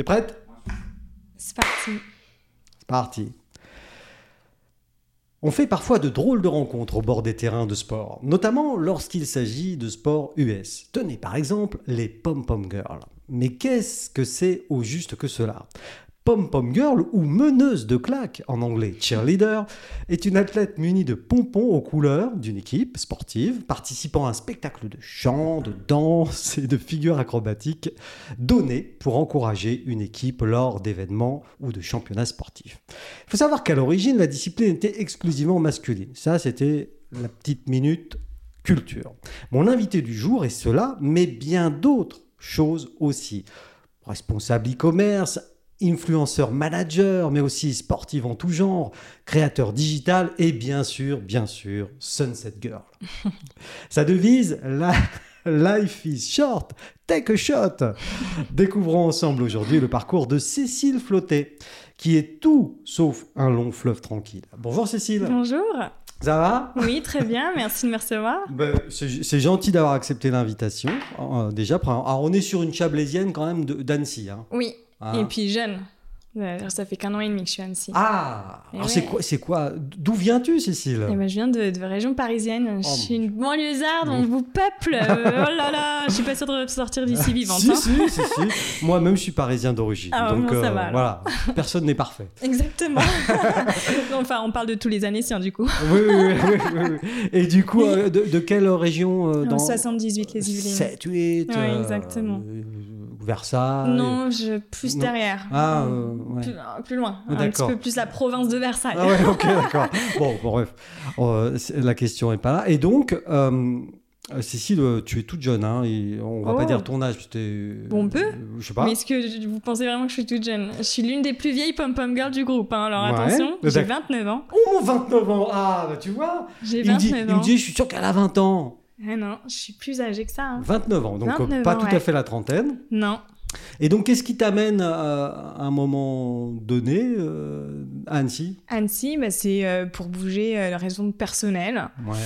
T'es prête? C'est parti. C'est parti. On fait parfois de drôles de rencontres au bord des terrains de sport, notamment lorsqu'il s'agit de sport US. Tenez par exemple les pom-pom girls. Mais qu'est-ce que c'est au juste que cela? Pom-Pom Girl ou meneuse de claque en anglais cheerleader est une athlète munie de pompons aux couleurs d'une équipe sportive participant à un spectacle de chant, de danse et de figures acrobatiques donné pour encourager une équipe lors d'événements ou de championnats sportifs. Il faut savoir qu'à l'origine la discipline était exclusivement masculine. Ça c'était la petite minute culture. Mon invité du jour est cela, mais bien d'autres choses aussi responsable e-commerce, influenceur manager, mais aussi sportive en tout genre, créateur digital et bien sûr, bien sûr, Sunset Girl. Sa devise, la... Life is short, take a shot. Découvrons ensemble aujourd'hui le parcours de Cécile Flotté, qui est tout sauf un long fleuve tranquille. Bonjour Cécile. Bonjour. Ça va? Oui, très bien, merci de me recevoir. Ben, c'est gentil d'avoir accepté l'invitation. Euh, déjà, alors on est sur une chablaisienne quand même d'Annecy. Hein. Oui, ah. Et puis jeune. Ça fait qu'un an et demi que je suis à Annecy. Ah c'est quoi, quoi D'où viens-tu, Cécile? Eh ben, Je viens de, de région parisienne. je oh, suis une banlieusarde, on vous peuple. Euh, oh là là, je suis pas sûre de sortir d'ici vivante. si, hein. si, si, si, Moi-même, je suis parisien d'origine. Ah, donc, ça euh, va, voilà, personne n'est parfait. Exactement. enfin, on parle de tous les Annéciens, du coup. oui, oui, oui, oui, Et du coup, euh, de, de, quelle région dans... 78, les Yvelines. 7, 8. Oui, exactement. Versailles Non, je, plus derrière. Ah, euh, plus, loin. Un petit peu plus la province de Versailles. Ah ouais, ok, d'accord. bon, bref. Oh, la question n'est pas là. Et donc, euh, Cécile, tu es toute jeune, hein, et on va pas oh. dire ton âge. Bon, on peut. je sais pas. Mais est-ce que vous pensez vraiment que je suis toute jeune? Je suis l'une des plus vieilles pom-pom girls du groupe, hein, alors attention, j'ai 29 ans. Oh, 29 ans Ah, bah, tu vois J'ai 29 il ans. Il me dit, je suis sûr qu'elle a 20 ans. Eh non, je suis plus âgée que ça. 29 hein. ans, donc pas tout à fait la trentaine. Non. Et donc, qu'est-ce qui t'amène à, un moment donné euh, à Annecy? Annecy, bah, c'est euh, pour bouger euh, raison personnelle. Ouais.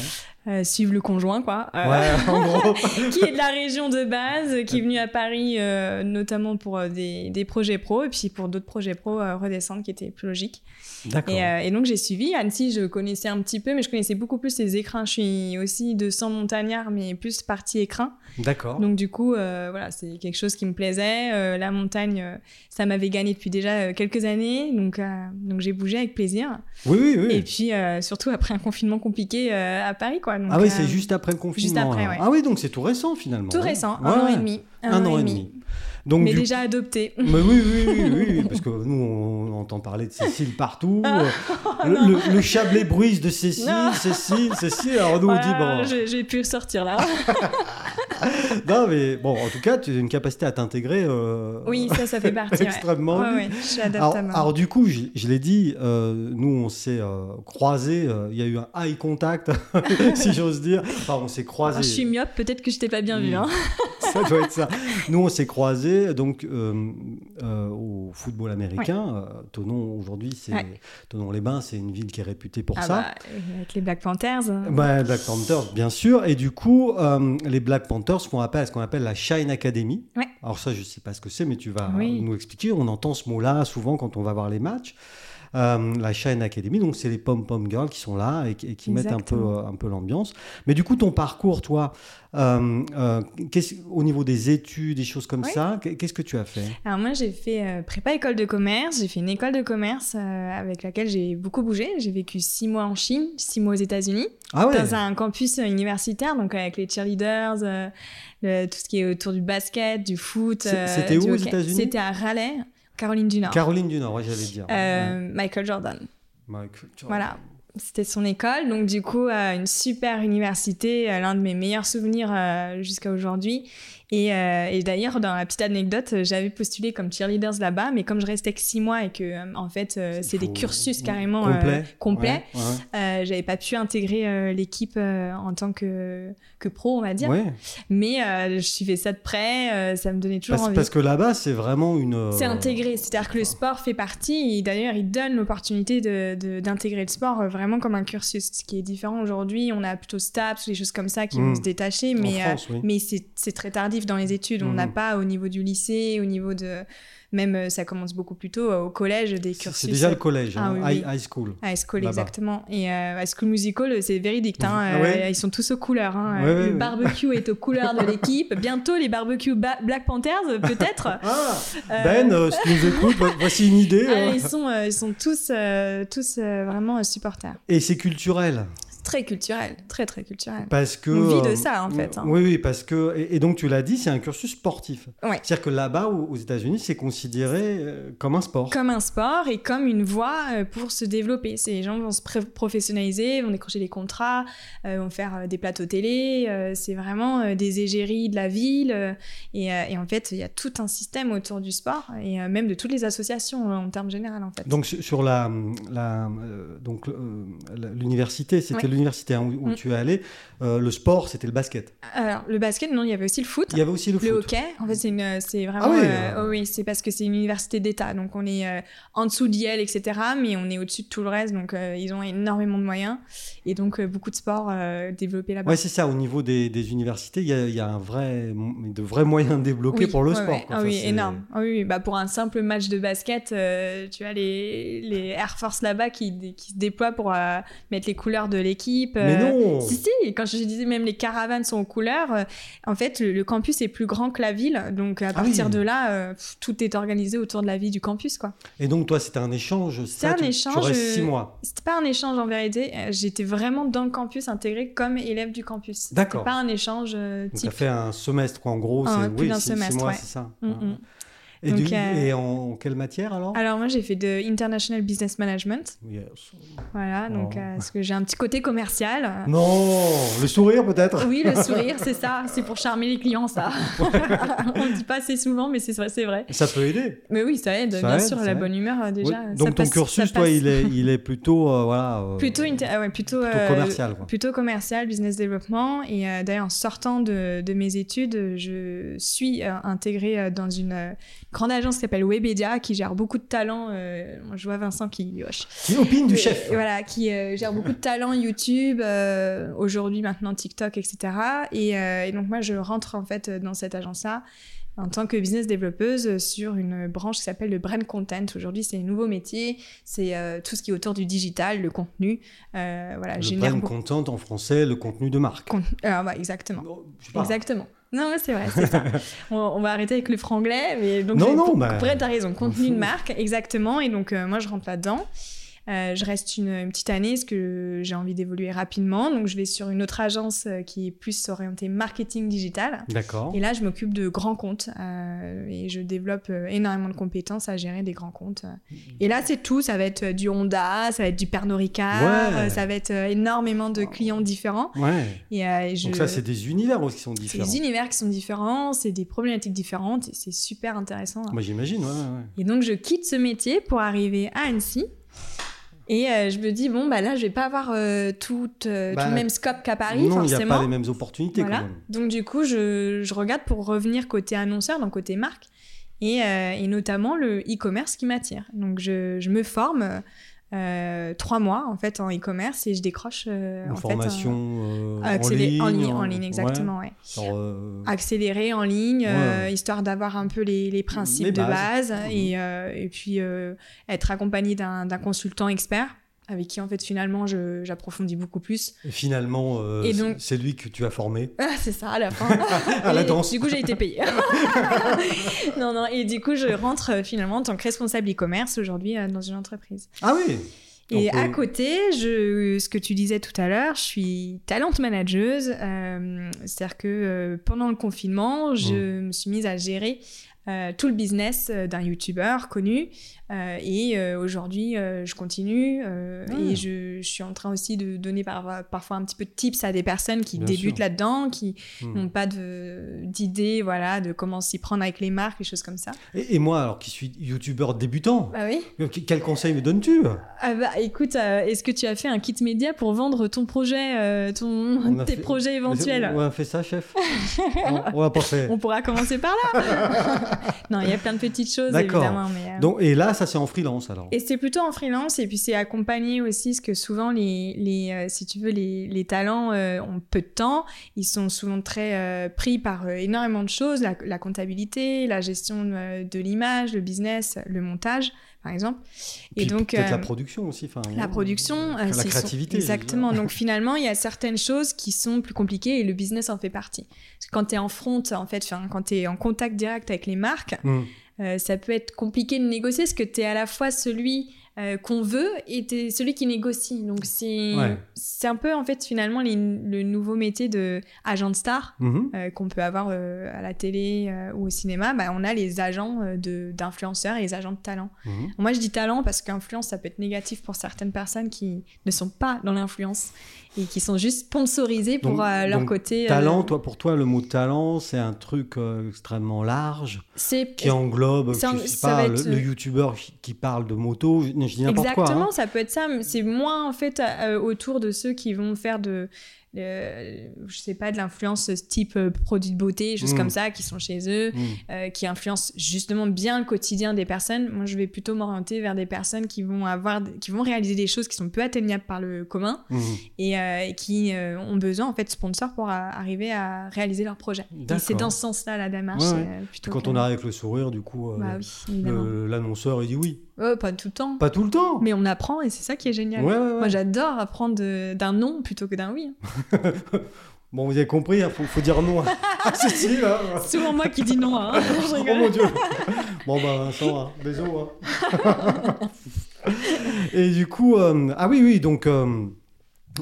Euh, suivre le conjoint, quoi. Euh, ouais, en gros. qui est de la région de base, qui est venu à Paris euh, notamment pour des, des, projets pro, et puis pour d'autres projets pro redescendre qui étaient plus logiques. D'accord. Et, et, donc j'ai suivi. Annecy, je connaissais un petit peu, mais je connaissais beaucoup plus les écrins. Je suis aussi de sang montagnard, mais plus partie écrin. D'accord. Donc du coup, voilà, c'est quelque chose qui me plaisait. la montagne, ça m'avait gagné depuis déjà quelques années, donc, donc j'ai bougé avec plaisir. Oui, oui, oui. Et puis surtout après un confinement compliqué à Paris, quoi ah oui, c'est euh, juste après le confinement. Juste après, ouais. Ah oui, donc c'est tout récent finalement. Tout récent, un an et demi. Un, an, et demi. Donc, mais déjà adopté. Mais oui, oui, oui, oui, parce que nous, on entend parler de Cécile partout. Ah, le, le, Chablais bruise de Cécile, Cécile, Cécile. Alors nous, on dit bon. J'ai pu sortir là. non, mais bon, en tout cas, tu as une capacité à t'intégrer. Euh, oui, ça, ça fait partie. extrêmement. Ouais. suis adaptable. Alors, du coup, je, l'ai dit, euh, nous, on s'est euh, croisés. Il y a eu un eye contact, si j'ose dire. Enfin, on s'est croisés. je suis myope, peut-être que je t'ai pas bien vu. Hein. Ça doit être ça. Nous, on s'est croisés donc au football américain. Tonon aujourd'hui, c'est Tonon-les-Bains, c'est une ville qui est réputée pour ah ça. Bah, avec les Black Panthers. Bah, Black Panthers, bien sûr. Et du coup, les Black Panthers font appel à ce qu'on appelle la Shine Academy. Alors ça, je ne sais pas ce que c'est, mais tu vas nous expliquer. On entend ce mot-là souvent quand on va voir les matchs. Euh, la Shine Academy, donc c'est les pom-pom girls qui sont là et, qui mettent un peu, euh, un peu l'ambiance. Mais du coup, ton parcours, toi, euh, au niveau des études, des choses comme ça, qu'est-ce que tu as fait? Alors moi, j'ai fait prépa école de commerce, j'ai fait une école de commerce avec laquelle j'ai beaucoup bougé. J'ai vécu six mois en Chine, six mois aux États-Unis, ah dans un campus universitaire, donc avec les cheerleaders, tout ce qui est autour du basket, du foot. C'était où aux États-Unis? C'était à Raleigh, Caroline du Nord. Caroline du Nord, ouais, j'allais dire. Euh, Michael Jordan. Michael Jordan. Voilà. C'était son école, donc du coup, euh, une super université, euh, l'un de mes meilleurs souvenirs jusqu'à aujourd'hui. Euh, et, d'ailleurs, dans la petite anecdote, euh, j'avais postulé comme cheerleaders là-bas, mais comme je restais que six mois et que, euh, en fait, c'est des cursus carrément complets, j'avais pas pu intégrer l'équipe en tant que, que pro, on va dire. Mais je suivais ça de près, ça me donnait toujours parce, envie. Parce que là-bas, c'est vraiment une. C'est intégré, c'est-à-dire que le sport fait partie, et d'ailleurs, il donne l'opportunité d'intégrer de, le sport vraiment comme un cursus, ce qui est différent aujourd'hui. On a plutôt STAPS des choses comme ça qui vont hmm. se détacher, mais, mais c'est très tardif dans les études. On n'a mhm. pas au niveau du lycée, au niveau de même euh, ça commence beaucoup plus tôt au collège, des cursus. C'est déjà le collège, Ah hein, oui, oui. high, school. High School, exactement. Et euh, High School Musical, c'est véridique. hein, Ah euh, ouais ils sont tous aux couleurs. hein. Ouais, le ouais. barbecue est aux couleurs de l'équipe. Bientôt, les barbecues Ba- Black Panthers, euh, peut-être. Ah, Euh, Ben, euh, si tu nous écoutes, vo- voici une idée. ah, euh. ils, sont, euh, ils sont tous, euh, tous euh, vraiment euh, supporters. Et c'est culturel. Très culturel, très très culturel. Parce que, On vit de euh, ça, en fait, hein. Oui, oui, parce que. Et, et donc, tu l'as dit, c'est un cursus sportif. Ouais. C'est-à-dire que là-bas, aux États-Unis, c'est considéré euh, comme un sport. Comme un sport et comme une voie euh, pour se développer. Ces gens vont se professionnaliser, vont décrocher des contrats, euh, vont faire des plateaux télé. euh, c'est vraiment des égéries de la ville. et, et en fait, il y a tout un système autour du sport et même de toutes les associations en termes généraux, en fait. Donc, sur la. la donc, l'université, c'était Ouais. l'université hein, où, où Mm. tu es allé. euh, le sport, c'était le basket. Alors, le basket, non, il y avait aussi le foot. Il y avait aussi le, Le foot. hockey, en fait, c'est c'est vraiment. Ah oui, euh, euh. oh oui, c'est parce que c'est une université d'État, donc on est euh, en dessous d'IEL, etc. Mais on est au-dessus de tout le reste, donc euh, ils ont énormément de moyens et donc euh, beaucoup de sports euh, développés là-bas. Ouais, c'est ça. Au niveau des, des universités, il y a, il y a un vrai, de vrais moyens débloqués Oui, pour le ouais, sport. ouais. quoi. Ah Enfin, oui, énorme. Ah oui, oui, bah pour un simple match de basket, euh, tu as les, les Air Force là-bas qui, qui se déploient pour euh, mettre les couleurs de l'équipe. Mais euh, non Si, si, quand je disais même les caravanes sont aux couleurs, euh, en fait, le, le campus est plus grand que la ville. Donc, à Ah oui. partir de là, euh, tout est organisé autour de la vie du campus, quoi. Et donc, toi, c'était un échange ça, un tu- Tu échange, euh, six mois. C'était pas un échange en vérité. J'étais vraiment dans le campus intégré comme élève du campus. C'était D'accord. pas un échange euh, Donc, tu type. as fait un semestre, quoi. En gros, c'est plus oui, d'un six, six semestre, mois, ouais. c'est ça. Mm, Ouais. Et, Donc, du- euh, et en quelle matière alors? Alors, moi, j'ai fait de International Business Management. Yes. Voilà, donc Oh. euh, parce que j'ai un petit côté commercial. Non, le sourire peut-être? Oui, le sourire, c'est ça. C'est pour charmer les clients, ça. On ne dit pas assez souvent, mais c'est vrai, c'est vrai. Ça peut aider. Mais oui, ça aide, Ça bien aide, sûr, la aide. bonne humeur, euh, déjà. Ça Donc ton passe- cursus, toi, il est, il est plutôt, euh, voilà, Plutôt, inter- ah ouais, plutôt, plutôt commercial. Quoi. plutôt commercial, business development. Et d'ailleurs, en sortant de, de mes études, je suis intégrée dans une grande agence qui s'appelle Webedia, qui gère beaucoup de talents. euh, je vois Vincent qui hoche. Qui opine du Et- chef. et voilà, qui euh, gère beaucoup de talents YouTube, euh, aujourd'hui maintenant TikTok, etc. Et, euh, et donc moi, je rentre en fait dans cette agence-là en tant que business développeuse sur une branche qui s'appelle le brand content. Aujourd'hui, c'est un nouveau métier, c'est euh, tout ce qui est autour du digital, le contenu. Euh, voilà, Le génère brand content en français, le contenu de marque. con- Ah, ouais, exactement. Exactement. Non, c'est vrai, c'est ça. on, on va arrêter avec le franglais, mais donc Non, non, bah, être, t'as raison, contenu de marque, exactement. Et donc euh, moi, je rentre là-dedans. Euh, je reste une, une petite année parce que j'ai envie d'évoluer rapidement. Donc je vais sur une autre agence euh, qui est plus orientée marketing digital. D'accord. Et là, je m'occupe de grands comptes euh, et je développe énormément de compétences à gérer des grands comptes. Et là, c'est tout. Ça va être du Honda, ça va être du Pernod Ricard, Ouais. ça va être énormément de clients différents. Ouais. Et, euh, et je... Donc ça, c'est des univers aussi qui sont C'est différents. des univers qui sont différents, c'est des problématiques différentes et c'est super intéressant. Moi, j'imagine, ouais, ouais. Et donc, je quitte ce métier pour arriver à Annecy. Et euh, je me dis, bon, bah là, je vais pas avoir euh, tout, euh, Bah, tout le même scope qu'à Paris, non, il n'y a forcément. pas les mêmes opportunités Voilà. quand même. Donc, du coup, je, je regarde pour revenir côté annonceur, donc côté marque, et, et notamment le e-commerce qui m'attire. Donc, je, je me forme euh, trois mois, en fait, en e-commerce et je décroche. euh, en fait, formation un- euh, en ligne. en ligne, en ligne, exactement, ouais. Ouais, accéléré en ligne, Ouais. histoire d'avoir un peu les, les principes Les de base Mhm. et, euh, et puis être accompagné d'un consultant expert avec qui en fait finalement j'approfondis beaucoup plus. Et finalement, euh, Et donc- c'est lui que tu as formé. Ah, c'est ça à la fin. À la danse. Du coup j'ai été payée. non non et du coup je rentre euh, finalement en tant que responsable e-commerce aujourd'hui euh, dans une entreprise. Ah oui Et Donc, à côté, je, ce que tu disais tout à l'heure, je suis talent manageuse. euh, C'est-à-dire que pendant le confinement, je Mmh. me suis mise à gérer euh, tout le business euh, d'un YouTuber connu. Euh, et euh, aujourd'hui, je continue. Ah. Et je, je suis en train aussi de donner par- parfois un petit peu de tips à des personnes qui Bien débutent là-dedans, qui hmm. n'ont pas d'idée voilà, de comment s'y prendre avec les marques, les choses comme ça. Et, et moi, alors qui suis youtubeur débutant, Bah oui. que- quel conseil me donnes-tu? Ah bah écoute, est-ce que tu as fait un kit média pour vendre ton projet, ton, On a tes fait- projets éventuels? On a fait ça, chef on, on va penser. On pourra commencer par là. non, il y a plein de petites choses, évidemment. Mais, euh, Donc, et là, ça c'est en freelance alors. Et c'est plutôt en freelance, et puis c'est accompagné aussi, parce que souvent, les, les, euh, si tu veux, les, les talents euh, ont peu de temps, ils sont souvent très pris par énormément de choses, la, la comptabilité, la gestion de l'image, le business, le montage, par exemple. Puis et donc, peut-être la euh, production aussi. enfin, la production, enfin, euh, la son- créativité. dire. Exactement. Donc finalement, il y a certaines choses qui sont plus compliquées et le business en fait partie. Parce que quand tu es en front, en fait, quand tu es en contact direct avec les marques, Hmm. euh, ça peut être compliqué de négocier parce que tu es à la fois celui euh, qu'on veut et es celui qui négocie. Donc c'est Ouais. c'est un peu en fait finalement les- le nouveau métier de agent de star Mhm. euh, qu'on peut avoir euh, à la télé ou au cinéma. Bah, on a les agents d'influenceurs et les agents de talent. Mhm. Moi, je dis talent parce qu'influence, ça peut être négatif pour certaines personnes qui ne sont pas dans l'influence et qui sont juste sponsorisées pour Donc- euh, leur donc, côté. euh, Talent, toi, pour toi, le mot talent, c'est un truc euh, extrêmement large qui englobe, C'est un- je sais pas, le, le youtubeur qui- parle de moto, je, je dis n'importe quoi. Exactement, hein. ça peut être ça. mais C'est moins en fait autour de ceux qui vont faire de, euh, je sais pas, de l'influence type euh, produit de beauté, choses Mm. comme ça, qui sont chez eux, Mm. euh, qui influencent justement bien le quotidien des personnes. Moi, je vais plutôt m'orienter vers des personnes qui vont avoir, qui vont réaliser des choses qui sont peu atteignables par le commun et, euh, et qui euh, ont besoin en fait de sponsors pour arriver à réaliser leur projet. Et c'est dans ce sens-là la démarche. Ouais, ouais. quand on arrive avec le sourire, du coup, Bah oui, l'annonceur, il dit oui. Pas tout le temps. Pas tout le temps. Mais on apprend et c'est ça qui est génial. Ouais, ouais, ouais. Moi, j'adore apprendre d'un non plutôt que d'un oui. Bon, vous avez compris, il faut, faut dire non à à Cécile. hein. C'est souvent moi qui dis non. hein. Oh rigole. mon dieu. Bon bah Vincent, hein, désolé. hein. Et du coup, euh, ah oui, oui, donc, euh,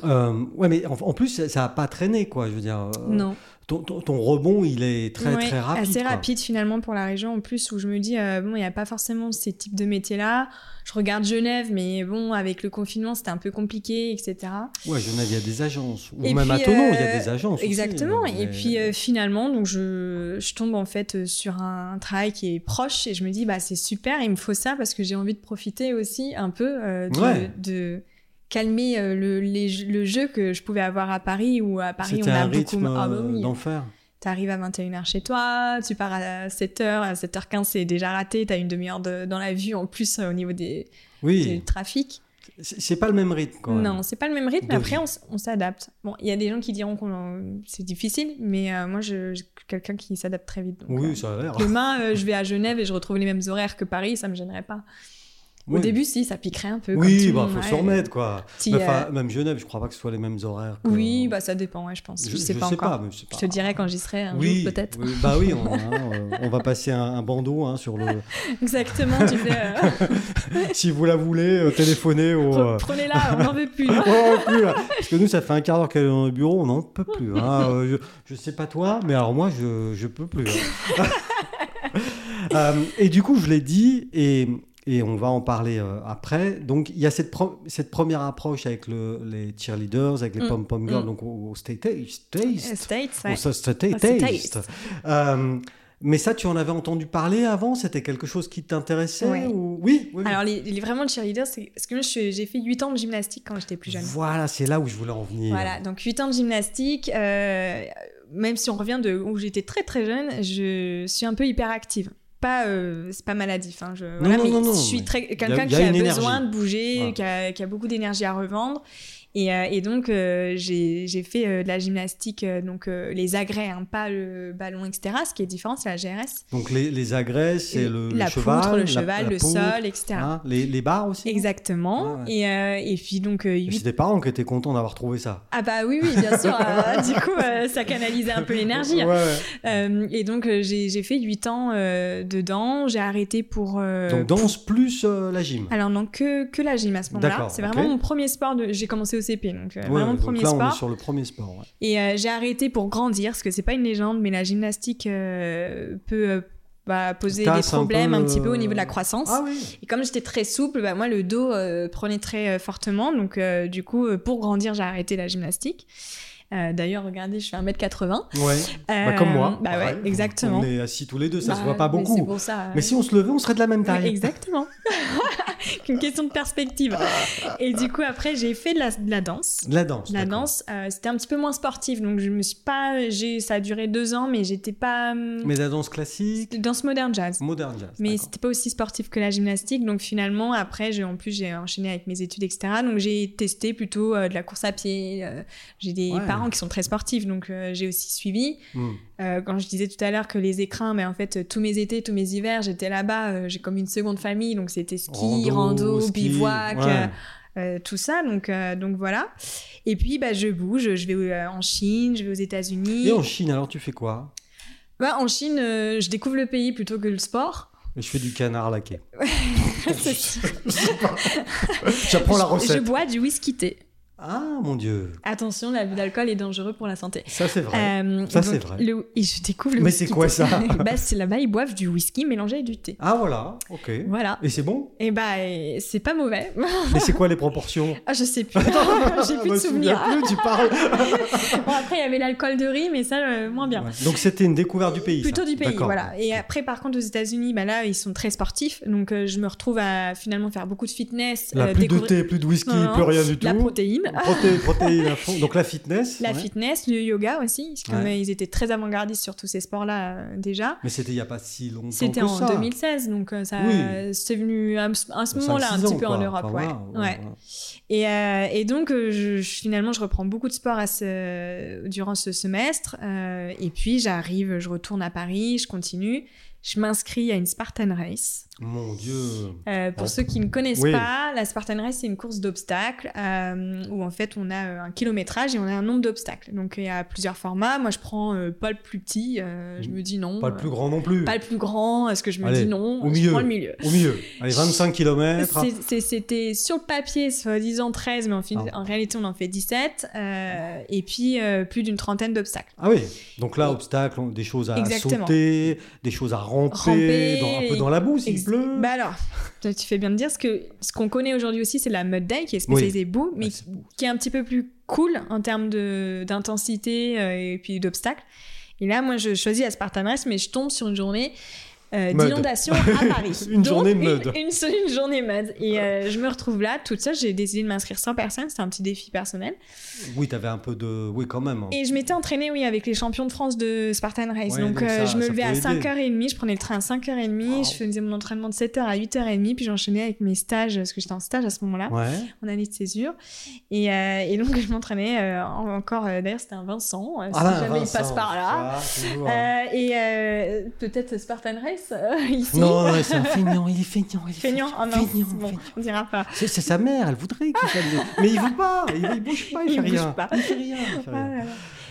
euh, ouais, mais en, en plus, ça- n'a pas traîné, quoi. Je veux dire, Non. Ton, ton- ton rebond, il est très, Ouais, très rapide. Assez quoi. rapide finalement pour la région en plus où je me dis, euh, bon, il n'y a pas forcément ces types de métiers-là. Je regarde Genève, mais bon, avec le confinement, c'était un peu compliqué, etc. Ouais, Genève, il y a des agences. Ou Et même à puis, Tonon, il y euh, a des agences. aussi, Exactement. euh, Et puis euh, finalement, donc je, je tombe en fait euh, sur un travail qui est proche et je me dis bah c'est super, il me faut ça parce que j'ai envie de profiter aussi un peu euh, de, Ouais. de calmer euh, le, les- le jeu que je pouvais avoir à Paris où à Paris on a un beaucoup. rythme Ah bah euh, oui. d'enfer. T'arrives à 21h chez toi, tu pars à 7h, à 7h15 c'est déjà raté, t'as une demi-heure de- dans la vue en plus euh, au niveau des, Oui, du trafic. c'est pas le même rythme, quand même. Non, c'est pas le même rythme, mais après on, s'adapte. Bon, il y a des gens qui diront que c'est difficile, mais euh, moi je, quelqu'un qui s'adapte très vite. donc, Oui, euh, ça a l'air. Demain, euh, je vais à Genève et je retrouve les mêmes horaires que Paris, ça me gênerait pas. Au Oui. début, si, ça piquerait un peu. Oui, tout bah, faut monde, se ouais. remettre, quoi. Si, Mais enfin, euh, même Genève, je crois pas que ce soit les mêmes horaires. que- Oui, bah ça dépend, ouais, je pense. Je, sais pas encore. pas- Je te dirai quand j'y serai un oui, jour, peut-être. oui, bah oui, on, hein, on va passer un, un bandeau hein, sur le. Exactement, tu fais. euh, si vous la voulez, euh, téléphonez au. euh, Prenez-la, on n'en veut plus. on en peut plus, là. Parce que nous, ça fait un quart d'heure qu'elle est dans le bureau, on n'en peut plus. hein. Euh, je, je sais pas toi, mais alors moi, je, je peux plus. hein. Et du coup, je l'ai dit, et, et on va en parler euh, après. Donc, il y a cette, pro- cette première approche avec le, les cheerleaders, avec les Mm, pom-pom girls, mm. donc au, au State Taste. taste. States, Au ouais. State Au State Taste. Euh, mais ça, tu en avais entendu parler avant? C'était quelque chose qui t'intéressait Ouais. ou... Oui, oui, oui. Alors, les, les- vraiment, le cheerleader, c'est. Parce que moi, j'ai fait 8 ans de gymnastique quand j'étais plus jeune. Voilà, c'est là où je voulais en venir. Voilà, donc 8 ans de gymnastique. euh, même si on revient de où j'étais très très jeune, je suis un peu hyperactive. Pas, euh, c'est pas maladif. Hein, je, voilà, non, mais non, non, je suis très quelqu'un qui a a, besoin énergie. de bouger, Voilà. qui, a, qui a beaucoup d'énergie à revendre. Et, euh, et donc euh, j'ai fait euh, de la gymnastique, euh, donc les agrès, hein, pas le ballon, etc. Ce qui est différent, c'est la GRS. Donc les, les agrès, c'est le, le cheval, poutre, le cheval, la le poutre, sol, etc. hein, les, les barres aussi Exactement. Ouais. Et, et puis donc euh, Et huit C'est des parents qui étaient contents d'avoir trouvé ça. Ah bah oui, oui, bien sûr. du coup, ça canalisait un peu l'énergie. Ouais, ouais. Et donc, j'ai fait 8 ans dedans. J'ai arrêté pour... Donc danse plus la gym. Alors non, que, que la gym à ce moment-là. C'est vraiment mon premier sport. De... J'ai commencé au CP, donc euh, Ouais, vraiment donc premier là, on est sport. sur le premier sport. ouais. Et euh, j'ai arrêté pour grandir, parce que c'est pas une légende, mais la gymnastique euh, peut bah, poser des un problèmes peu un, petit peu au niveau de la croissance. Ah oui. Et comme j'étais très souple, bah, moi, le dos prenait très fortement. Donc, du coup, pour grandir, j'ai arrêté la gymnastique. Euh, D'ailleurs, regardez, je fais 1m80. Ouais. Bah, Euh, comme moi. Bah ouais, exactement. On est assis tous les deux, ça se Bah, voit pas mais beaucoup. C'est pour ça. Mais si on se levait, on serait de la même Ouais, taille. exactement. qu'une question de perspective. Et du coup, après, j'ai fait de la, de la danse. De la danse. La danse, euh, c'était un petit peu moins sportif, donc je me suis pas, ça a duré deux ans, mais j'étais pas hum, Mais la danse classique, danse moderne jazz. moderne jazz. Mais c'était pas aussi sportif que la gymnastique, donc finalement après, j'ai en plus j'ai enchaîné avec mes études, etc. Donc j'ai testé plutôt euh, de la course à pied. euh, j'ai des Ouais. parents qui sont très sportifs, donc euh, j'ai aussi suivi. Hmm. Euh, quand je disais tout à l'heure que les écrins, mais en fait euh, tous mes étés, tous mes hivers, j'étais là-bas. j'ai comme une seconde famille, donc c'était ski, Rando, rando, ski, bivouac. ouais. euh, tout ça, donc, euh, donc voilà. Et puis, bah, je bouge, je vais euh, en Chine, je vais aux États-Unis. Et en Chine, alors tu fais quoi? Bah, en Chine, je découvre le pays plutôt que le sport. Je fais du canard laqué. J'apprends la Je- Je recette. bois du whisky thé. Ah mon dieu, Attention, l'abus d'alcool est dangereux pour la santé. ça c'est vrai. Euh, Ça, c'est vrai. le- et je découvre le Mais c'est quoi ça bah, c'est là-bas, ils boivent du whisky mélangé avec du thé. Ah voilà, ok. Voilà. Et c'est bon? Et bah, et c'est pas mauvais. Mais c'est quoi les proportions? Ah, je sais plus. J'ai plus Je me de souvenirs. souviens plus, tu parles. Bon, après, il y avait l'alcool de riz, mais ça, euh, moins bien. Ouais. Donc c'était une découverte du pays. ça. Plutôt du pays, voilà. Et après, par contre, aux États-Unis, bah là, ils sont très sportifs. Donc, euh, je me retrouve à finalement faire beaucoup de fitness. Là, euh, plus de thé, plus de whisky, non. plus rien du tout. la protéine. Proté- protéines à fond. Donc la fitness. La ouais. fitness, le yoga aussi, comme Ouais. ils étaient très avant-gardistes sur tous ces sports-là euh, déjà. Mais c'était il n'y a pas si longtemps C'était en ça. 2016, donc euh, ça, Oui. c'est venu à, ce- à ce Cinq, moment-là un petit peu en. Europe, Enfin, ouais. Et, euh, et donc je, finalement je reprends beaucoup de sport à ce, durant ce semestre, et puis j'arrive, je retourne à Paris, je continue, je m'inscris à une Spartan Race. Mon Dieu. Euh, pour ceux qui ne connaissent Oui. pas, la Spartan Race, c'est une course d'obstacles euh, où en fait on a euh, un kilométrage et on a un nombre d'obstacles. Donc il y a plusieurs formats. Moi je prends euh, pas le plus petit, je me dis non. Pas le plus grand non plus. pas le plus grand, est-ce que je me Allez, dis non au Je milieu. prends le milieu. Au milieu. Allez, 25 km. C'était sur le papier, soi-disant 13, mais en, fin- Ah. en réalité on en fait 17. euh, et puis plus d'une trentaine d'obstacles. Ah oui. Donc là, obstacle, on- des choses à Exactement. sauter, des choses à ramper, Ramper, dans- un peu et- dans la boue s'il Pleut. Bah alors, tu fais bien de dire ce que ce qu'on connaît aujourd'hui aussi, c'est la mud day qui est spécialisée boue, mais qui, c'est beau. qui est un petit peu plus cool en termes de- d'intensité euh, et puis d'obstacles. Et là, moi, je choisis la Spartan Race, mais je tombe sur une journée euh, d'inondation à Paris. Une Donc, journée une-. Une, seule- une journée mud. Et euh, je me retrouve là, toute seule. J'ai décidé de m'inscrire sans personne. C'était un petit défi personnel. Oui, t'avais un peu de. Oui, quand même. hein. Et je m'étais entraînée, oui, avec les champions de France de Spartan Race. Ouais, donc, donc euh, ça- je me levais à peut aider. 5h30, je prenais le train à 5h30, Wow. je faisais mon entraînement de 7h à 8h30, puis j'enchaînais avec mes stages, parce que j'étais en stage à ce moment-là, Ouais. en année de césure. Et, euh, et donc, je m'entraînais en- encore, d'ailleurs, c'était un Vincent, euh, si Ah, jamais Vincent, il passe par là. ça. Euh, et peut-être Spartan Race, euh, ici. Non, non, c'est un feignant, il est feignant. Il est Feignant, oh non, Feignant, bon, feignant. on dira pas. C'est sa mère, elle voudrait qu'il fasse. Mais il veut pas, il, il bouge pas, il, Il fait rien. pas. Il fait rien. il fait rien.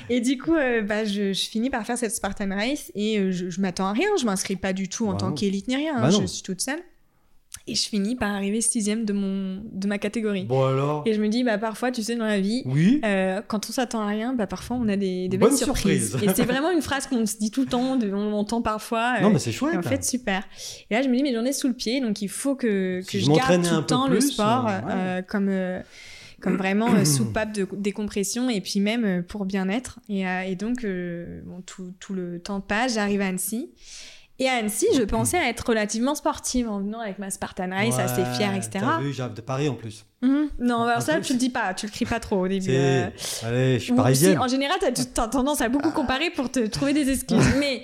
Et du coup, euh, bah, je, je finis par faire cette Spartan Race et euh, je, je m'attends à rien. Je m'inscris pas du tout en Bah tant qu'élite ni rien. hein, Bah non. je suis toute seule. Et je finis par arriver sixième de, mon, de ma catégorie. Bon alors Et je me dis, bah, parfois, tu sais, dans la vie, Oui euh, quand on s'attend à rien, bah, parfois, on a des, des belles surprises. surprise. Et c'est vraiment une phrase qu'on se dit tout le temps, de- on l'entend parfois. euh, Non, mais c'est chouette. et en fait, super. Et là, je me dis, mais j'en ai sous le pied, donc il faut que, Si je je garde tout le temps le plus, sport euh, ouais. euh, comme, comme vraiment euh, soupape de décompression et puis même euh, pour bien-être. Et, euh, et donc, bon, tout, tout le temps passe, j'arrive à Annecy. Et à Annecy, je pensais à être relativement sportive en venant avec ma Spartan Race, assez fière, etc. T'as vu, j'ai de Paris en plus. Mhm. Non, alors ça, peu, tu le dis pas, tu le cries pas trop au début. Euh. Allez, je suis parisienne. si, en général, t'as as tendance à beaucoup comparer pour te trouver des excuses. Mais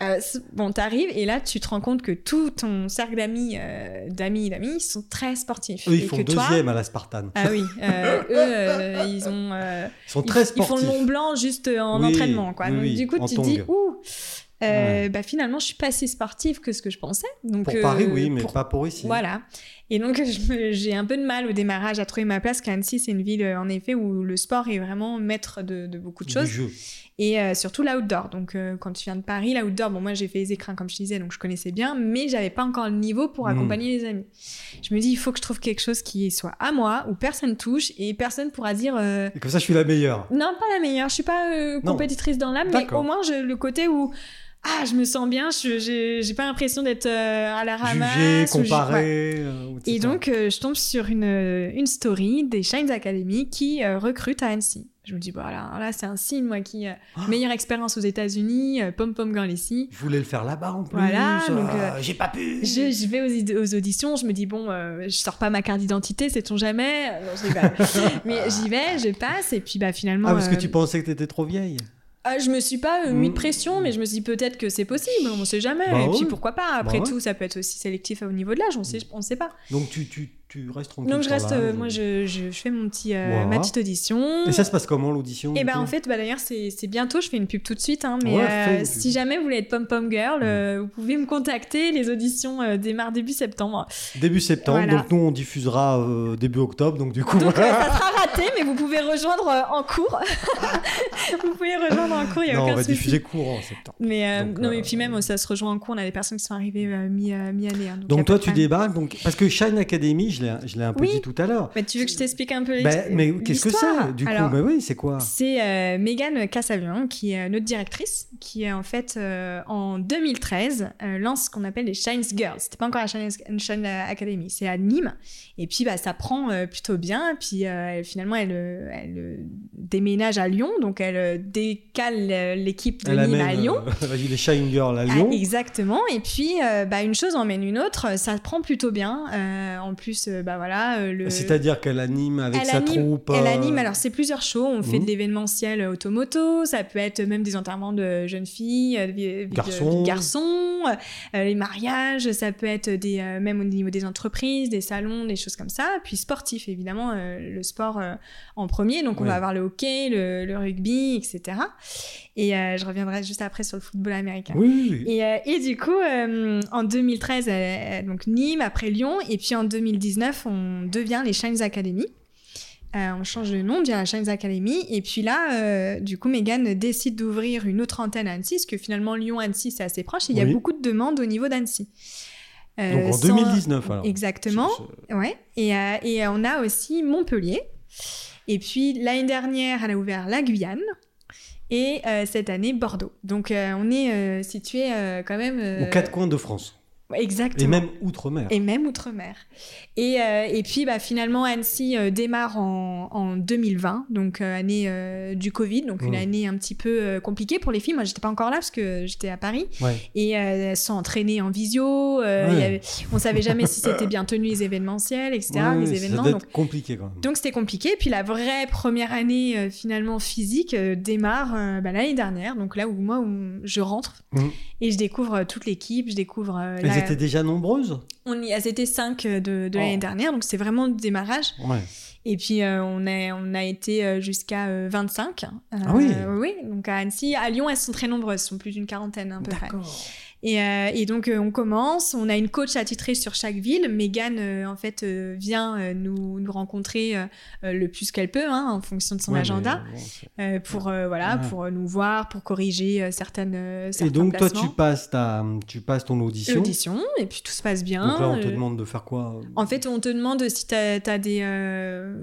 euh, bon, t'arrives et là, tu te rends compte que tout ton cercle d'amis, euh, d'amis, d'amis, sont très sportifs. Eux, ils et font que toi, deuxième à la Spartan. ah oui, euh, eux, euh, ils ont, Ils sont ils, très ils font sportifs. le Mont Blanc juste en Oui, entraînement, quoi. oui, Donc oui, du coup, tu te dis, ouh. Euh, bah, finalement, je suis pas si sportive que ce que je pensais. Donc, Pour euh, Paris, oui, mais pour pas pour ici. voilà. Et donc, j'ai un peu de mal au démarrage à trouver ma place, car Annecy, c'est une ville, euh, en effet, où le sport est vraiment maître de, de beaucoup de choses. Et euh, surtout l'outdoor. Donc, quand tu viens de Paris, l'outdoor, bon, moi, j'ai fait les écrins, comme je disais, donc je connaissais bien, mais j'avais pas encore le niveau pour Mm. accompagner les amis. Je me dis, il faut que je trouve quelque chose qui soit à moi, où personne touche, et personne pourra dire... Et comme ça, je suis la meilleure. non, pas la meilleure. Je suis pas compétitrice dans l'âme, mais au moins je, le côté où ah, je me sens bien. Je j'ai j'ai pas l'impression d'être euh, à la ramasse. Juger, ou ju- ouais. comparer. euh. Et donc euh, je tombe sur une, une story des Shines Academy qui recrutent à Annecy. Je me dis, voilà, là, c'est un signe, moi, qui. meilleure expérience aux États-Unis, pom pom girl ici. Je voulais le faire là-bas en plus? Voilà, donc, j'ai pas pu. Je, je vais aux, aux, auditions, je me dis, bon, je sors pas ma carte d'identité, sait-on jamais? mais j'y vais, je passe, et puis bah, finalement. Ah, parce que tu pensais que t'étais trop vieille? Ah, je me suis pas mis de mm. pression, mais je me suis dit peut-être que c'est possible, on sait jamais. Bah et puis pourquoi pas Après bah tout, ça peut être aussi sélectif au niveau de l'âge, on sait, on sait pas. Donc tu, tu, tu restes tranquille. Donc je reste, euh, moi je, je, fais mon petit, euh, ma petite audition. Et ça se passe comment l'audition Et eh ben en fait, bah, d'ailleurs c'est bientôt, je fais une pub tout de suite, hein, mais euh, si jamais vous voulez être pom pom girl, mm. vous pouvez me contacter. Les auditions démarrent début septembre. Début septembre, donc nous on diffusera début octobre, donc du coup. Donc ça sera raté, mais vous pouvez rejoindre en cours. vous pouvez rejoindre en cours, il y a non, aucun on va diffuser court en septembre. Mais non, mais puis même ça se rejoint en cours, on a des personnes qui sont arrivées mi-année. Hein, donc, toi tu débarques, donc parce que Shine Academy, je l'ai un peu dit tout à l'heure. Mais tu veux que je t'explique un peu bah, Mais qu'est-ce que c'est du coup? Bah oui, c'est quoi? C'est euh, Megan Cassavian, qui est notre directrice, qui en fait euh, en 2013 euh, lance ce qu'on appelle les Shines Girls. C'était pas encore la Shine, Academy, c'est à Nîmes. Et puis bah, ça prend plutôt bien. Puis finalement, elle, elle déménage à Lyon, donc elle décale l'équipe de Nîmes à Lyon. les Shine Girls à Lyon. Ah, exactement. Et puis bah, une chose emmène une autre. Ça prend plutôt bien. en plus, bah voilà euh, C'est-à-dire qu'elle anime avec sa troupe. Elle euh, anime, alors c'est plusieurs shows. On fait de mhm. l'événementiel automoto, ça peut être même des enterrements de jeunes filles, euh, de, garçons, garçons les mariages, ça peut être des, même au niveau des entreprises, des salons, des choses comme ça. Puis sportif, évidemment, le sport en premier. Donc on va avoir le hockey, le, rugby, etc. Et je reviendrai juste après sur le football américain. Oui, Et, et, du coup, en 2013, donc Nîmes, après Lyon, et puis en 2019, on devient les Shines Academy. Euh, on change de nom, devient la Shines Academy. Et puis là, euh, du coup, Megan décide d'ouvrir une autre antenne à Annecy, parce que finalement, Lyon-Annecy, c'est assez proche, et il y a beaucoup de demandes au niveau d'Annecy. Euh, Donc en 2019, alors. Exactement. Ouais. Et, et, on a aussi Montpellier. Et puis l'année dernière, elle a ouvert la Guyane. Et cette année, Bordeaux. Donc on est situé quand même. Aux quatre coins de France. Exactement. Et même outre-mer. Et même outre-mer. Et, euh, et, puis bah, finalement, Annecy euh, démarre en, en, 2020, donc euh, année du Covid, donc une mmh. année un petit peu compliquée pour les filles. Moi, j'étais pas encore là parce que j'étais à Paris. Et elles sont entraînées en visio. Ouais. on savait jamais si c'était bien tenu les événementiels, etc. les événements. Ça donc compliqué quand même. Donc c'était compliqué. Puis la vraie première année finalement physique démarre bah, l'année dernière. Donc là où moi, où je rentre mmh. et je découvre toute l'équipe, je découvre elles étaient déjà nombreuses on y, Elles étaient cinq euh, de, l'année oh. dernière, donc c'est vraiment le démarrage. Et puis euh, on, a, on a été euh, jusqu'à 25. ah oui Oui, donc à Annecy. À Lyon, elles sont très nombreuses, elles sont plus d'une quarantaine à peu près. Euh, et, donc, euh, on commence. On a une coach attitrée sur chaque ville. Megan, euh, en fait, vient nous, nous, rencontrer le plus qu'elle peut, hein, en fonction de son agenda, pour, voilà, pour nous voir, pour corriger certaines, certains Et donc, toi, tu passes, ta, tu passes ton audition. Audition, et puis tout se passe bien. Donc là, on te demande de faire quoi En fait, on te demande si tu as, des,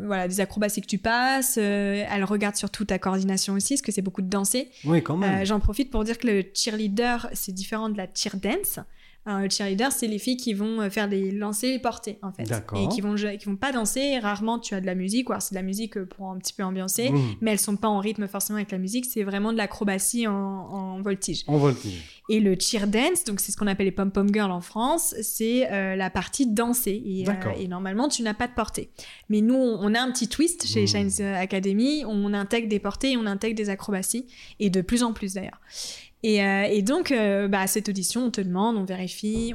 voilà, des acrobaties que tu passes. elle regarde surtout ta coordination aussi, parce que c'est beaucoup de danser. Oui, quand même. J'en profite pour dire que le cheerleader, c'est différent de la cheer dance. le cheerleader, c'est les filles qui vont euh, faire des lancers et porter, en fait. Et qui vont, qui vont pas danser. rarement, tu as de la musique, ou alors c'est de la musique euh, pour un petit peu ambiancer, mmh. mais elles sont pas en rythme forcément avec la musique. C'est vraiment de l'acrobatie en, en, voltige. En voltige. Et le cheer dance, donc c'est ce qu'on appelle les pom-pom girls en France, c'est euh, la partie danser. Et, et normalement, tu n'as pas de portée. Mais nous, on a un petit twist chez mmh. Shines Academy. On intègre des portées, on intègre des acrobaties, et de plus en plus d'ailleurs. Euh, et, donc, euh, bah, à cette audition, on te demande, on vérifie,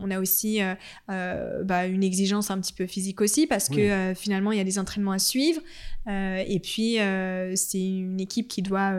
on, a aussi euh, bah, une exigence un petit peu physique aussi, parce que finalement, il y a des entraînements à suivre. et puis, c'est une équipe qui doit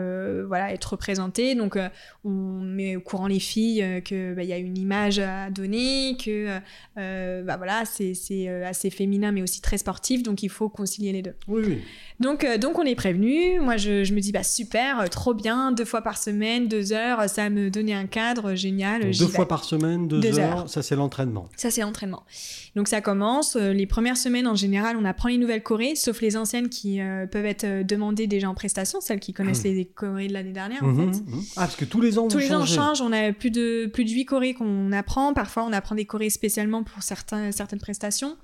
voilà, être représentée. Donc, on met au courant les filles qu'il bah, y a une image à donner, que bah, voilà, c'est assez féminin, mais aussi très sportif. Donc, il faut concilier les deux. Oui, oui. Donc, donc on est prévenu. Moi, je, je me dis, bah, super, trop bien, deux fois par semaine, deux heures ça me donnait un cadre génial. deux fois par semaine, deux, heures, ça c'est l'entraînement. Ça c'est l'entraînement. Donc ça commence. Euh, les premières semaines, en général, on apprend les nouvelles chorés, sauf les anciennes qui euh, peuvent être euh, demandées déjà en prestation, celles qui connaissent mmh. les chorés de l'année dernière, en fait. Mmh, ah, parce que tous les ans, Tous les ans, on change. On a plus de, plus de 8 chorés qu'on apprend. Parfois, on apprend des chorés spécialement pour certains, certaines prestations.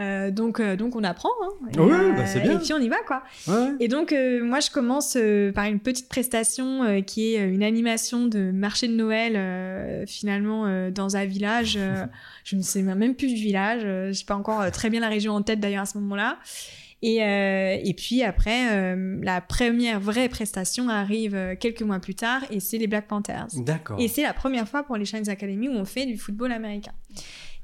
Euh, donc, euh, donc on apprend. Hein. et, Ouais, euh, bah, c'est bien. et puis on y va, quoi. Ouais. Et donc, euh, moi, je commence euh, par une petite prestation euh, qui est euh, une animation de marché de Noël, euh, finalement, euh, dans un village. euh, je ne sais même plus du village. je n'ai pas encore euh, très bien la région en tête, d'ailleurs, à ce moment-là. Et, euh, et puis après, euh, la première vraie prestation arrive euh, quelques mois plus tard, et c'est les Black Panthers. D'accord. Et c'est la première fois pour les Shines Academy où on fait du football américain.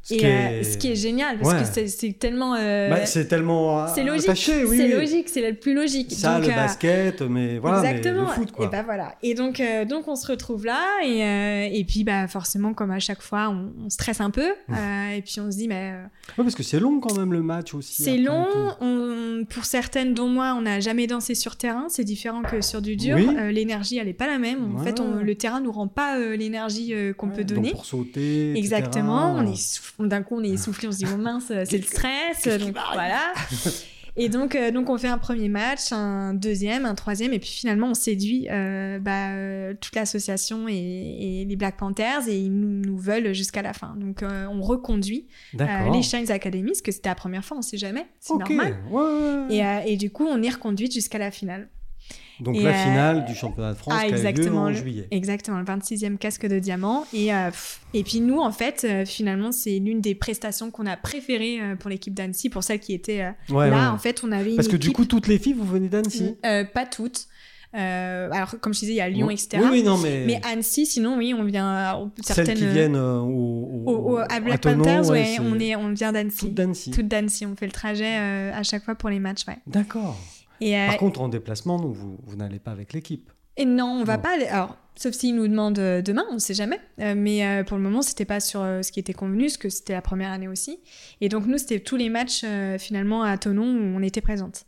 Ce et qui euh, est- ce qui est génial, parce Ouais. que c'est- tellement... euh, Bah, c'est tellement c'est logique, attaché, oui. c'est oui. logique, c'est le plus logique. Ça, Donc, le euh, basket, mais voilà, mais Exactement. le foot, quoi. Et bah voilà. Et donc, euh, donc on se retrouve là et, euh, et puis bah forcément comme à chaque fois on, on stresse un peu euh, et puis on se dit mais euh, Ouais, parce que c'est long quand même le match aussi. c'est long. On, pour certaines dont moi on n'a jamais dansé sur terrain. C'est différent que sur du dur. Oui. Euh, l'énergie elle est pas la même. En Ouais. fait on- le terrain nous rend pas euh, l'énergie euh, qu'on peut donc donner. pour sauter. etc. Exactement, on est d'un coup on est essoufflé, on se dit oh mince, c'est le stress, donc voilà. Et donc, euh, donc on fait un premier match, un deuxième, un troisième, et puis finalement on séduit euh, bah, euh, toute l'association et, et les Black Panthers et ils nous, nous veulent jusqu'à la fin. Donc euh, on reconduit euh, les Shines Academy, parce que c'était la première fois, on sait jamais, c'est Ok. normal. Ouais. Et, euh, et du coup on est reconduite jusqu'à la finale. Donc et, la euh, finale du championnat de France ah, qui a eu lieu en le- juillet. Exactement, le 26e casque de diamant. Et, euh, et puis nous, en fait, euh, finalement, c'est l'une des prestations qu'on a préférées pour l'équipe d'Annecy, pour celles qui étaient Ouais, là. ouais. En fait, on avait une Parce que du coup, toutes les filles, vous venez d'Annecy. Pas toutes. Euh, alors, comme je disais, il y a Lyon, etc. Oui, oui, non, mais, Mais Annecy, sinon, oui, on vient euh, celles certaines. qui viennent euh, au, au- au- à Black Panthers, ouais, on, est, on vient d'Annecy. toutes d'Annecy. On fait le trajet à chaque fois pour les matchs, ouais. D'accord. Et, euh, Par contre, en déplacement, non, vous, vous n'allez pas avec l'équipe. Et non, on va Non. pas aller. Alors, sauf s'ils nous demandent euh, demain, on ne sait jamais. Euh, mais euh, pour le moment, c'était pas sur euh, ce qui était convenu, parce que c'était la première année aussi. Et donc, nous, c'était tous les matchs finalement à Tonon où on était présente.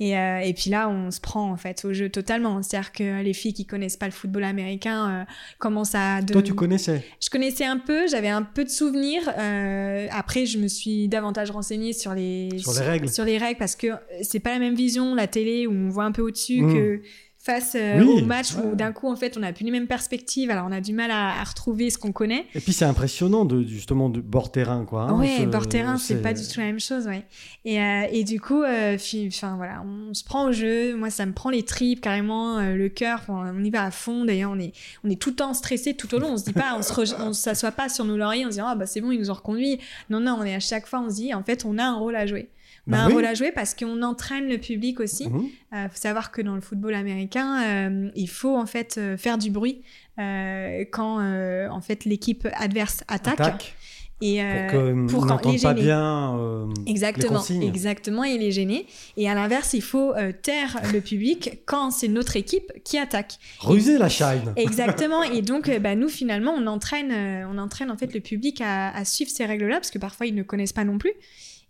Et, euh, et puis là, on se prend en fait au jeu totalement. C'est-à-dire que les filles qui connaissent pas le football américain euh, commencent à. Toi, de- tu connaissais Je connaissais un peu, j'avais un peu de souvenirs. euh, après, je me suis davantage renseignée sur les Sur les règles. sur les règles parce que c'est pas la même vision la télé où on voit un peu au-dessus Mm. que face euh, Oui, au match ouais. où d'un coup en fait on n'a plus les mêmes perspectives. Alors on a du mal à, à retrouver ce qu'on connaît. Et puis, c'est impressionnant, de, justement, de bord terrain, quoi. hein, ouais, ce- bord terrain, c'est pas du tout la même chose, ouais. Et, euh, et du coup, euh, fi- enfin voilà, on se prend au jeu. Moi, ça me prend les tripes carrément, le cœur. On y va à fond. D'ailleurs, on est, on est tout le temps stressé tout au long. On se dit pas, on on s'assoit pas sur nos lauriers en se disant ah bah c'est bon, ils nous ont reconduits. Non non, on est à chaque fois, on se dit en fait, on a un rôle à jouer. A Bah un oui. rôle à jouer parce qu'on entraîne le public aussi. Mhm. Il faut savoir que dans le football américain, euh, il faut en fait euh, faire du bruit euh, quand euh, en fait l'équipe adverse attaque. Attaque. Et, Pour euh, que pour pas bien euh, Exactement, exactement, et les gêner. Et à l'inverse, il faut euh, taire le public quand c'est notre équipe qui attaque. Ruser la shine. Exactement. Et donc, euh, bah, nous, finalement, on entraîne, euh, on entraîne en fait le public à, à suivre ces règles-là, parce que parfois, ils ne connaissent pas non plus.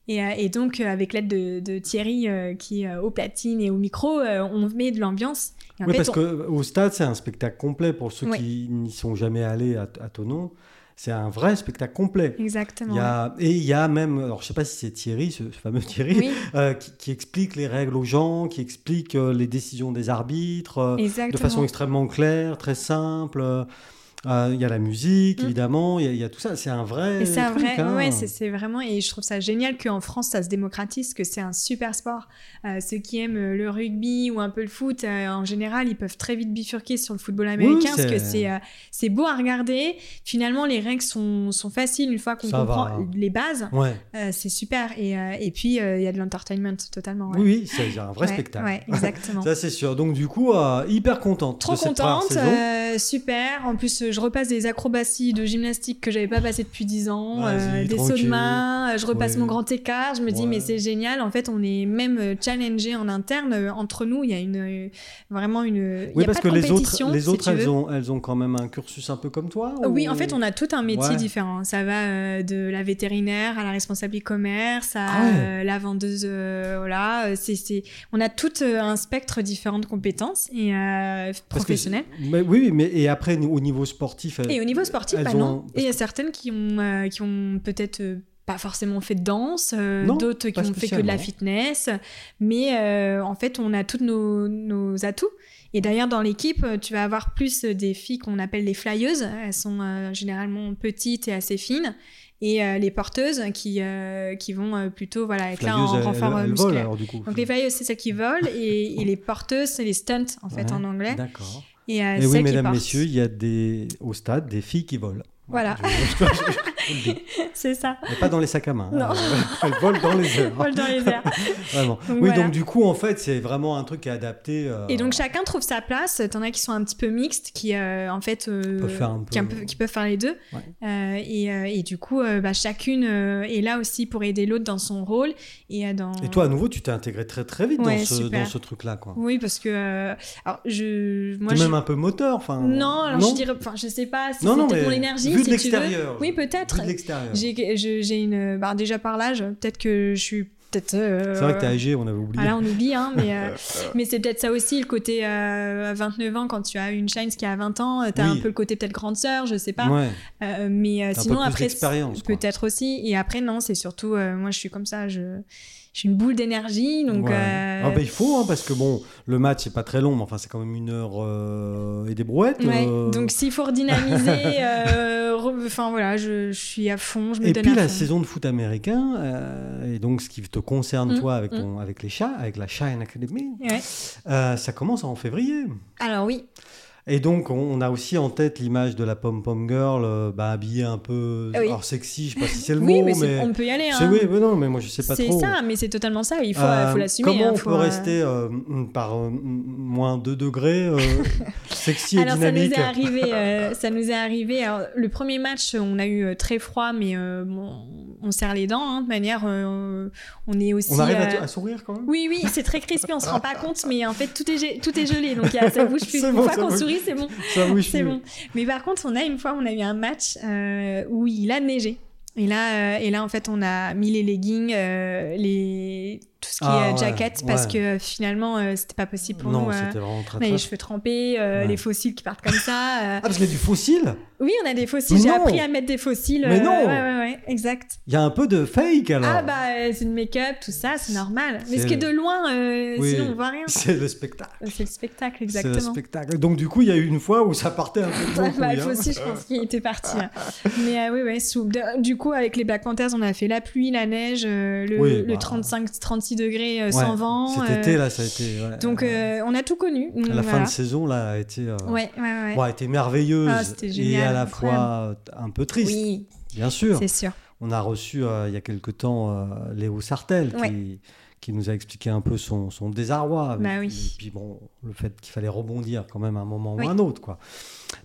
Et, euh, et donc, euh, avec l'aide de, de Thierry, euh, qui est au platine et au micro, on met de l'ambiance. Oui, fait, parce on- que au stade, c'est un spectacle complet pour ceux Oui. qui n'y sont jamais allés à, à Tonon. C'est un vrai spectacle complet. Exactement. Il y a, et il y a même, alors je sais pas si c'est Thierry, ce, ce fameux Thierry, Oui, euh, qui, qui explique les règles aux gens, qui explique euh, les décisions des arbitres euh, de façon extrêmement claire, très simple. Euh, euh, Il y a la musique, Mm. évidemment, il y, a- il y a tout ça. C'est un vrai. C'est un vrai, hein. ouais, c'est- vraiment, et je trouve ça génial qu'en France ça se démocratise, que c'est un super sport. Euh, ceux qui aiment euh, le rugby ou un peu le foot, euh, en général, ils peuvent très vite bifurquer sur le football américain parce que c'est beau à regarder. Finalement, les règles sont, sont faciles une fois qu'on comprend va. les bases. Ouais. C'est super. Et, et puis, il y a de l'entertainment totalement. ouais. Oui, oui, c'est un vrai Ouais, spectacle. Ouais, exactement. Ça, c'est sûr. Donc, du coup, hyper contente. Trop contente, super. En plus, je repasse des acrobaties de gymnastique que j'avais pas passé depuis 10 ans, euh, des sauts de main. Je repasse Ouais. mon grand écart. Je me dis, mais c'est génial. En fait, on est même euh, challengé en interne euh, entre nous. Il y a une vraiment une. il y Oui, a parce pas que de les autres, les autres elles, veux. ont, elles ont quand même un cursus un peu comme toi Oui, ou- en fait, on a tout un métier Ouais. différent. Ça va euh, de la vétérinaire à la responsable e-commerce, à Ah euh, la vendeuse. voilà, c'est, c'est... on a tout un spectre différent de compétences et professionnelles. mais oui, oui, mais et après au niveau sportif, elles- Et au niveau sportif, bah non. un- Et il y a certaines qui ont, euh, qui ont peut-être euh, pas forcément fait de danse, euh, d'autres qui ont fait que de la fitness, mais en fait, on a tous nos, nos atouts. Et d'ailleurs, dans l'équipe, tu vas avoir plus des filles qu'on appelle les flyeuses. Elles sont généralement petites et assez fines. et euh, les porteuses qui, euh, qui vont euh, plutôt voilà, être là en renfort volent, musculaire. alors, du coup. Donc les flyeuses, c'est celles qui volent et, et les porteuses, c'est les stunts en fait Ouais, en anglais. D'accord. Et, euh, oui, mesdames, messieurs, il y a des, au stade des filles qui volent. Voilà. Je- c'est ça. Mais pas dans les sacs à main. Non. Euh, Elles volent dans les airs. Volent dans les airs. Vraiment. Donc, oui, voilà. donc du coup, en fait, c'est vraiment un truc qui est adapté. euh, Et donc chacun trouve sa place. T'en as qui sont un petit peu mixtes, qui euh, en fait, euh, Peuvent faire un qui, peu- peuvent faire les deux. Ouais. Euh, et, et du coup, bah, chacune est là aussi pour aider l'autre dans son rôle et dans. Et toi, à nouveau, tu t'es intégré très très vite Ouais, dans ce, super. dans ce truc-là, quoi. Oui, parce que alors je, moi je. même un peu moteur, enfin. Non, alors je dirais, enfin je sais pas si Non, non, mais mon énergie, vu de si veux. l'extérieur. Oui, peut-être. J'ai une, bah, déjà par l'âge, peut-être que je suis peut-être. euh, C'est vrai que t'es âgé, on avait oublié. Voilà, on oublie, hein, mais, euh, mais c'est peut-être ça aussi, le côté euh, à 29 ans, quand tu as une Shines qui a 20 ans, tu as Oui. un peu le côté peut-être grande sœur, je sais pas. Ouais. Euh, mais euh, T'as sinon, après, peut-être aussi. Et après, non, c'est surtout, euh, moi, je suis comme ça, je, suis une boule d'énergie, donc. Ouais. euh, Ah bah, il faut, hein, parce que bon, le match, c'est pas très long, mais enfin, c'est quand même une heure euh, et des brouettes. ouais, euh. Donc, s'il faut redynamiser, euh, enfin voilà, je, je suis à fond, je me Et donne puis à la fond. saison de foot américain, et donc ce qui te concerne Mm, toi avec, mm. ton, avec les chats, avec la Shine Academy, Ouais. ça commence en février. Alors, oui, Et donc on, a aussi en tête l'image de la pom pom girl, euh, bah, habillée un peu, Oui. alors sexy, je sais pas si c'est le oui mot, mais, mais, c'est- on peut y aller. c'est Hein. oui, mais non, mais moi je sais pas C'est trop. ça, mais c'est totalement ça, il faut, Euh, faut l'assumer. Comment hein, on faut, peut euh, rester euh, par moins 2 degrés, sexy et Alors ça nous est arrivé, ça nous est arrivé. Alors, le premier match, on a eu très froid, mais bon, on serre les dents. hein, de manière, euh, on est aussi. On arrive à, euh, à sourire quand même Oui, oui, c'est très crispé, on se rend pas compte, mais en fait tout est tout est gelé, donc ça bouge plus. Une bon, fois qu'on sourit, c'est bon, Ça bouge c'est bon. Mais par contre, on a une fois, on a eu un match euh, où il a neigé. Et là, euh, et là, en fait, on a mis les leggings, les tout ce qui Ah, est euh, ouais, jacket, parce ouais. que euh, finalement, euh, c'était pas possible pour Non, nous. euh, c'était vraiment très on a très. les cheveux trempés, euh, Ouais. les fossiles qui partent comme ça. Ah, parce qu'il y a du fossile Oui, on a des fossiles. J'ai appris à mettre des fossiles. Mais non Ouais, ouais, ouais, exact. Il y a un peu de fake alors Ah bah, c'est le make-up, tout ça, c'est normal. Mais ce qui est le- de loin, Oui. sinon on voit rien. C'est le spectacle. C'est le spectacle, C'est le exactement. spectacle. Donc du coup, il y a eu une fois où ça partait un peu bah, le hein. fossile, je pense qu'il était parti. hein. Mais oui, ouais, sous- du coup, avec les Black Panthers, on a fait la pluie, la neige, le, Oui, le bah. 35-36 degrés euh, Ouais, sans vent. Cet euh, été, là, ça a été. ouais, donc, euh, on a tout connu. Donc, la fin de saison, là, a été. euh, Ouais, bon, a été merveilleuse Ah, et à la incroyable. fois euh, un peu triste, Oui, bien sûr. c'est sûr. On a reçu euh, il y a quelque temps euh, Léo Sartel qui. Qui nous a expliqué un peu son, son désarroi. Bah Et oui. puis- Et puis bon, le fait qu'il fallait rebondir quand même à un moment Oui. ou à un autre. Quoi.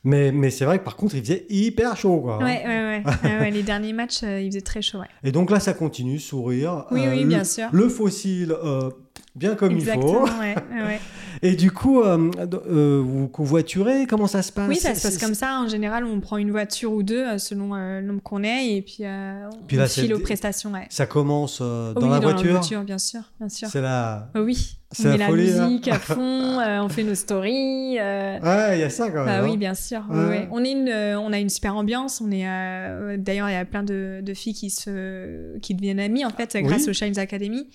Mais, mais c'est vrai que par contre, il faisait hyper chaud. Quoi, hein. Ouais, ouais, ouais. Ouais, ouais, Les derniers matchs, euh, il faisait très chaud. Ouais. Et donc là, ça continue, sourire. Oui, Euh, oui, le- bien sûr. Le fossile, euh, bien comme Exactement, il faut. ouais, ouais. Et du coup, euh, euh, vous covoiturez, comment ça se passe? Oui, ça se passe comme ça. En général, on prend une voiture ou deux euh, selon euh, le nombre qu'on est et puis, euh, on Puis là, file aux prestations. Ouais. Ça commence euh, dans oui, la dans voiture. la voiture, bien sûr, bien sûr. C'est la. Oh oui, on met la folie, là. musique à fond, on fait nos stories. Ouais, il y a ça quand même. Bah hein. oui, bien sûr. oui, Ouais. ouais. On, est une, on a une super ambiance. On est, D'ailleurs, il y a plein de, de filles qui, se, qui deviennent amies en fait, grâce Oui. au Shines Academy.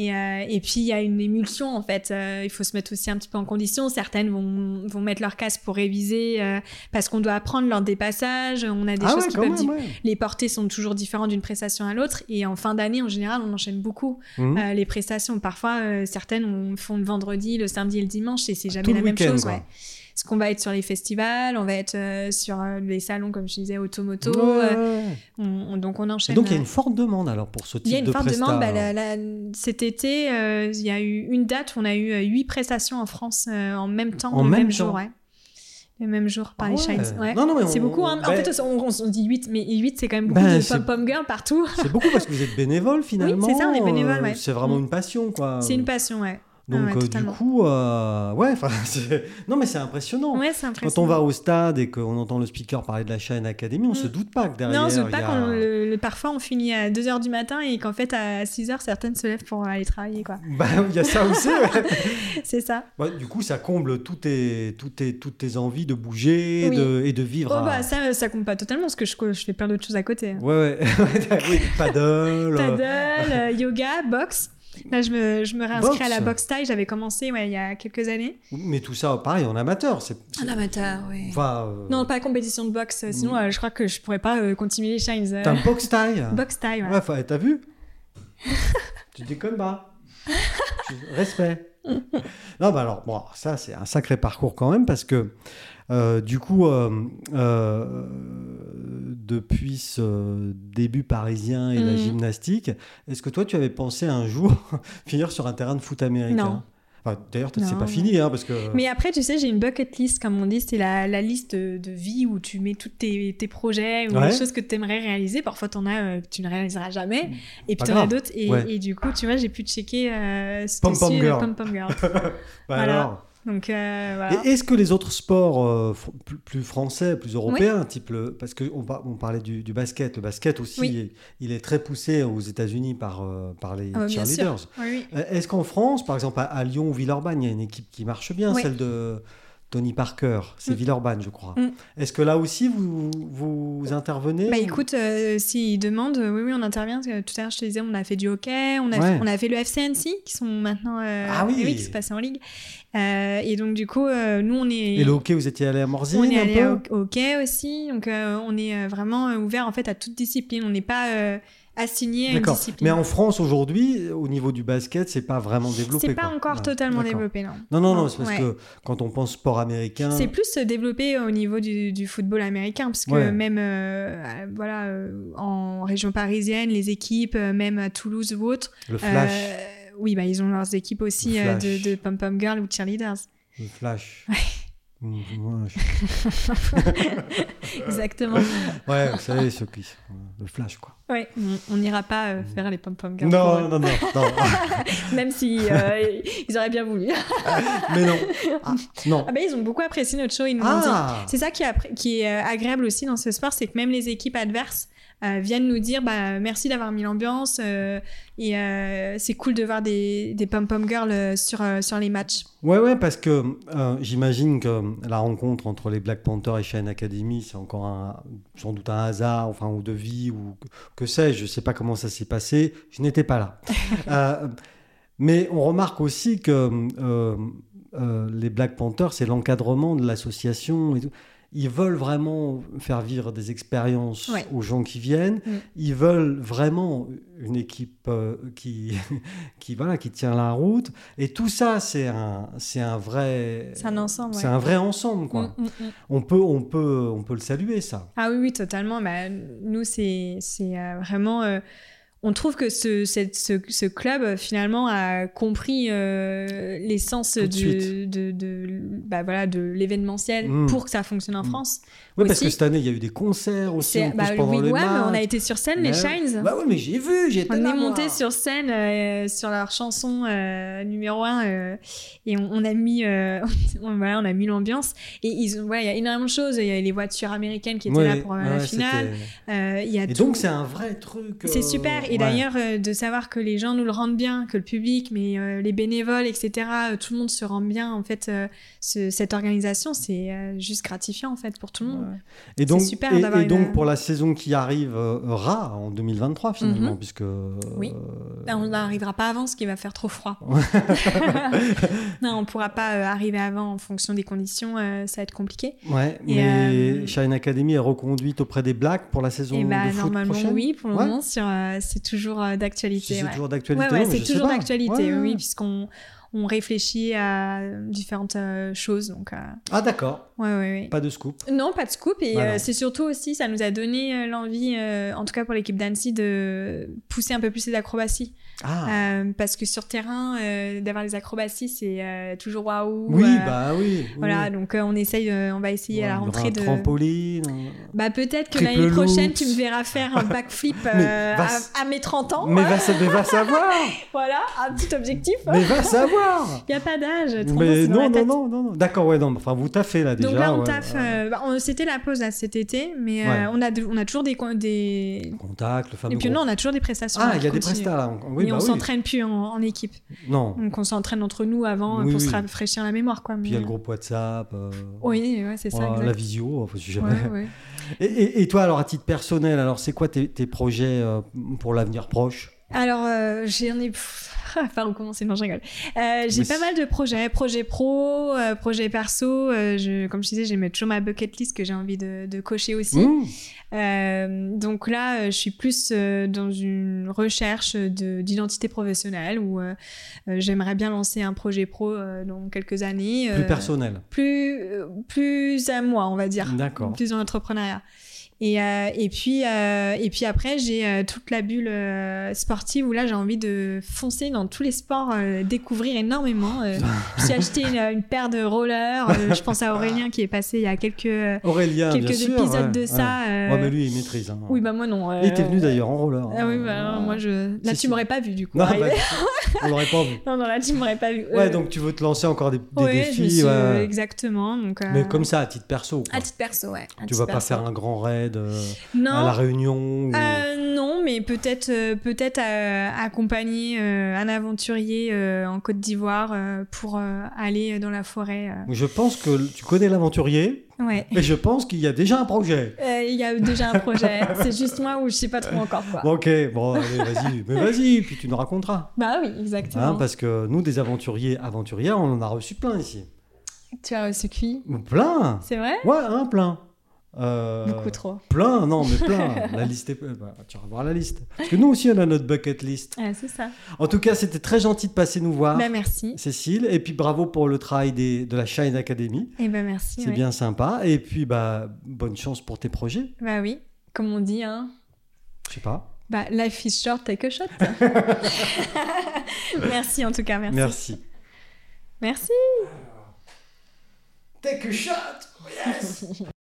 Et, euh, et puis, il y a une émulsion en fait. Euh, il faut se mettre aussi un petit peu en condition. Certaines vont, vont mettre leur casque pour réviser euh, parce qu'on doit apprendre lors des passages. On a des ah choses ouais, qui peuvent même, di- ouais. Les portées sont toujours différentes d'une prestation à l'autre. Et en fin d'année, en général, on enchaîne beaucoup Mhm. les prestations. Parfois, certaines on font le vendredi, le samedi et le dimanche, et c'est jamais Tout la même chose. Ouais. Parce qu'on va être sur les festivals, on va être euh, sur euh, les salons, comme je disais, automoto. Ouais, euh, on- on- donc on Et enchaîne. donc il y a une forte demande alors pour ce type il y a une de forte demande. Bah, alors. la- la- cet été, il y a eu une date où on a eu huit prestations en France en même temps, En le même même, temps jour. Ouais. Le même jour par Ah les ouais. Shines. Ouais. Non, non, mais c'est beaucoup. hein. En ben- fait, on, on- on dit 8, mais 8, c'est quand même beaucoup Ben, de c'est- pom-pom girl partout. C'est beaucoup parce que vous êtes bénévole finalement. c'est ça, on est bénévole. C'est vraiment Mm. une passion quoi. C'est une passion, ouais. Donc Ah ouais, euh, du coup, euh, ouais, non mais c'est impressionnant. Ouais, Quand on va au stade et qu'on entend le speaker parler de la chaîne Academy, on Mm. se doute pas que derrière. Non, on se doute pas a- quand le, le- parfois on finit à 2h du matin et qu'en fait à 6h certaines se lèvent pour aller travailler quoi. Bah, il y a ça aussi. ouais. C'est ça. Ouais, du coup, ça comble toutes tes, toutes tes, toutes tes envies de bouger Oui. de, et de vivre. Oh à- bah ça ça compte pas totalement parce que je, je fais plein d'autres choses à côté. Ouais, ouais. oui, paddle. Paddle, euh, yoga, boxe. Là, je me, je me réinscris à la Boxe. boxe taille. J'avais commencé ouais, il y a quelques années. Mais tout ça, pareil, en amateur. C'est, c'est- En amateur, oui. Enfin, euh, Non, pas compétition de boxe. Sinon, euh, je crois que je pourrais pas euh, continuer les shines. euh. T'as un box taille. Boxe taille, ouais. Ouais, enfin, t'as vu Tu déconnes pas. Respect. non, bah alors, bon, ça, c'est un sacré parcours quand même parce que, euh, du coup, euh, euh, depuis ce début parisien et la Mhm. gymnastique, est-ce que toi, tu avais pensé un jour finir sur un terrain de foot américain Non. Enfin, D'ailleurs, c'est pas fini, hein, parce que. Mais après, tu sais, j'ai une bucket list, comme on dit, c'est la, la liste de, de vie où tu mets tous tes, tes projets ou Ouais. les choses que tu aimerais réaliser. Parfois, t'en as euh, que tu ne réaliseras jamais. Et Pas puis, t'en as grave. d'autres. Et, Ouais. et du coup, tu vois, j'ai pu checker euh, ce Pom Pom Girl. Pom Pom Girl. Bah Voilà. alors Donc, euh, voilà. Est-ce que les autres sports euh, plus, français, plus européens, type le, parce que on, par- on parlait du, du basket, le basket aussi, Oui. il, il est très poussé aux États-Unis par euh, par les Ah bah, cheerleaders. Oui, Est-ce qu'en France, par exemple à, à Lyon ou Villeurbanne, il y a une équipe qui marche bien, celle de Tony Parker, c'est Mm. Villeurbanne, je crois. Mm. Est-ce que là aussi vous vous intervenez Bah ou- écoute, euh, s'ils demandent, euh, oui, oui, on intervient. parce que Tout à l'heure, je te disais, on a fait du hockey, on a, Ouais. fait, on a fait le FCNC, qui sont maintenant. euh, Ah oui. qui se passent en ligue. Euh, et donc, du coup, nous, on est. et le hockey, vous étiez allé à Morzine On est un allé au hockey aussi, donc on est vraiment ouvert en fait à toute discipline. On n'est pas assigné à une discipline. Mais en France aujourd'hui, au niveau du basket, c'est pas vraiment développé. c'est pas quoi. encore totalement développé, non. Non, non, non, Non, c'est parce ouais. que quand on pense sport américain. C'est plus euh, développé au niveau du, du football américain, parce que Ouais. même euh, euh, voilà, euh, en région parisienne, les équipes, même à Toulouse ou autre, Le flash. euh, oui, bah, ils ont leurs équipes aussi de, de pom-pom girl ou cheerleaders. Le flash. Ouais. Je- Exactement. ouais, vous savez, ceux qui. Le flash, quoi. ouais, on- n'ira pas euh, faire les pom-pom girls. pour Non, non, non, non. Même si euh, ils auraient bien voulu. Mais non. Ah, non. Ah ben, ils ont beaucoup apprécié notre show, ils nous. Ah C'est ça qui est, appré- qui est euh, agréable aussi dans ce sport, c'est que même les équipes adverses euh, viennent nous dire bah, merci d'avoir mis l'ambiance euh, et euh, c'est cool de voir des, des pom-pom girls sur, sur les matchs. Ouais, ouais, parce que j'imagine que la rencontre entre les Black Panthers et Shine Academy, c'est encore un, sans doute un hasard, enfin, ou de vie, ou que, sais-je, je sais pas comment ça s'est passé, je n'étais pas là. Mais on remarque aussi que euh, les Black Panthers, c'est l'encadrement de l'association et tout. Ils veulent vraiment faire vivre des expériences Ouais. aux gens qui viennent. Mm. Ils veulent vraiment une équipe euh, qui, qui, voilà, qui tient la route. Et tout ça, c'est un, c'est un vrai. C'est un ensemble, C'est ouais. un vrai ensemble, quoi. Mm, mm. On peut, on peut, on peut le saluer, ça. Ah oui, oui, totalement. Bah, nous, c'est c'est, euh, vraiment... euh, on trouve que ce, cette- ce, ce club, euh, finalement, a compris euh, l'essence de de, de, bah, voilà, de l'événementiel Mm. pour que ça fonctionne en Mm. France. Oui, parce que cette année, il y a eu des concerts aussi, en bah, plus, le pendant Wigwam, on a été sur scène, les Mais- Shines. Bah oui, mais j'ai vu, j'étais On là, est monté sur scène euh, sur leur chanson euh, numéro 1 et on, on a mis on, voilà, on a mis l'ambiance et ils voilà, il y a énormément de choses, il y a les voitures américaines qui étaient Ouais, là pour la finale, il y a Et tout. donc, c'est un vrai truc. C'est super. Et ouais. d'ailleurs, euh, de savoir que les gens nous le rendent bien, que le public, mais euh, les bénévoles, etc., euh, tout le monde se rend bien, en fait, ce- cette organisation, c'est juste gratifiant, en fait, pour tout le monde. Ouais. Et donc, super et, et donc une- pour la saison qui arrive, euh, ra en 2023 finalement, Mhm. puisque. Oui. Ben, on n'arrivera pas avant, ce qui va faire trop froid. non, on pourra pas arriver avant en fonction des conditions, ça va être compliqué. Ouais, Et, mais Shine Academy est reconduite auprès des Blacks pour la saison Et bah, de foot normalement, prochaine? oui, pour le Ouais. moment, sur, c'est toujours euh, d'actualité. c'est ouais. toujours d'actualité. Ouais, c'est toujours d'actualité, oui, puisqu'on on réfléchit à différentes euh, choses. Donc, euh, Ah d'accord, ouais, ouais, ouais. pas de scoop. Non, pas de scoop. Et Bah euh, c'est surtout aussi, ça nous a donné l'envie, en tout cas pour l'équipe d'Annecy, de pousser un peu plus les acrobaties. Ah Euh, parce que sur terrain, euh, d'avoir les acrobaties, c'est euh, toujours waouh. oui, bah oui. oui. Voilà, donc on essaye, on va essayer Ouais, à la rentrée de. trampoline. Bah peut-être que l'année prochaine, tu me verras faire un backflip va à, mes 30 ans. Mais va, sa- mais va savoir Voilà, un petit objectif. Mais va savoir Il n'y a pas d'âge. 30 ans, Mais non, non, non, non, non. D'accord, ouais, non. Enfin, vous taffez là déjà. Donc là, on ouais, taffe. ouais. bah, C'était la pause là, cet été, mais on, a de- on a toujours des, des... Contact, le fameux. Et puis non, on a toujours des prestations. Ah, il y a des prestats là. Oui, Bah on oui. s'entraîne plus en, en équipe. Non. Donc on s'entraîne entre nous avant Oui, pour se rafraîchir la mémoire. Quoi. Puis il y a le groupe WhatsApp. euh, euh, Oui, ouais, c'est ça. la visio, enfin, si jamais. Ouais. Et, et- et toi, alors, à titre personnel, alors, c'est quoi tes, tes projets euh, pour l'avenir proche? Alors, euh, j'en ai pff, Enfin, recommencer, non, je rigole. Euh, j'ai pas mal de projets, projets pro, euh, projets perso. euh, je, comme je disais, j'ai toujours ma bucket list que j'ai envie de, de cocher aussi. Mmh. Euh, donc là, euh, je suis plus dans une recherche de- d'identité professionnelle où j'aimerais bien lancer un projet pro dans quelques années. Plus personnel. plus, plus à moi, on va dire. D'accord. Plus dans l'entrepreneuriat. Et, euh, et, puis, euh, et puis après, j'ai euh, toute la bulle sportive où là, j'ai envie de foncer dans tous les sports, découvrir énormément. Suis acheté une, une paire de rollers. je pense à Aurélien qui est passé il y a quelques, Aurélien, quelques sûr. épisodes ouais, de ouais. ça. Ouais, mais lui, il maîtrise. hein. Oui, bah moi non. Il était venu d'ailleurs en roller. Ah oui, bah alors, moi je. Là, tu m'aurais pas vu du coup. Non, bah, on l'aurait pas vu. non, non, là, tu m'aurais pas vu. Ouais, donc tu veux te lancer encore des, des je défis. suis-. Exactement. Donc, Mais comme ça, à titre perso. quoi. À titre perso, ouais. à Tu vas pas faire un grand raid euh, Non. à la Réunion ou- Euh, non, mais peut-être euh, peut-être accompagner un aventurier en Côte d'Ivoire pour aller dans la forêt. Je pense que tu connais l'aventurier Ouais. et je pense qu'il y a déjà un projet. Euh, Il y a déjà un projet. C'est juste moi où je sais pas trop encore quoi. Ok, bon, vas-y. Mais vas-y, puis tu nous raconteras. Bah oui, exactement. Hein, parce que nous, des aventuriers, aventurières, on en a reçu plein ici. Tu as reçu qui? Plein C'est vrai? Ouais, hein, plein. Euh, Beaucoup trop. Plein, non, mais plein. la liste est... bah, tu vas voir la liste. Parce que nous aussi, on a notre bucket list. Ah, c'est ça. En tout cas, c'était très gentil de passer nous voir, Bah merci. Cécile. Et puis, bravo pour le travail des, de la Shine Academy. Et ben merci. C'est ouais. bien sympa. Et puis, bah, bonne chance pour tes projets. Bah oui, comme on dit, hein. Je sais pas. Bah, life is short, take a shot. merci en tout cas, merci. Merci. Merci. Take a shot Yes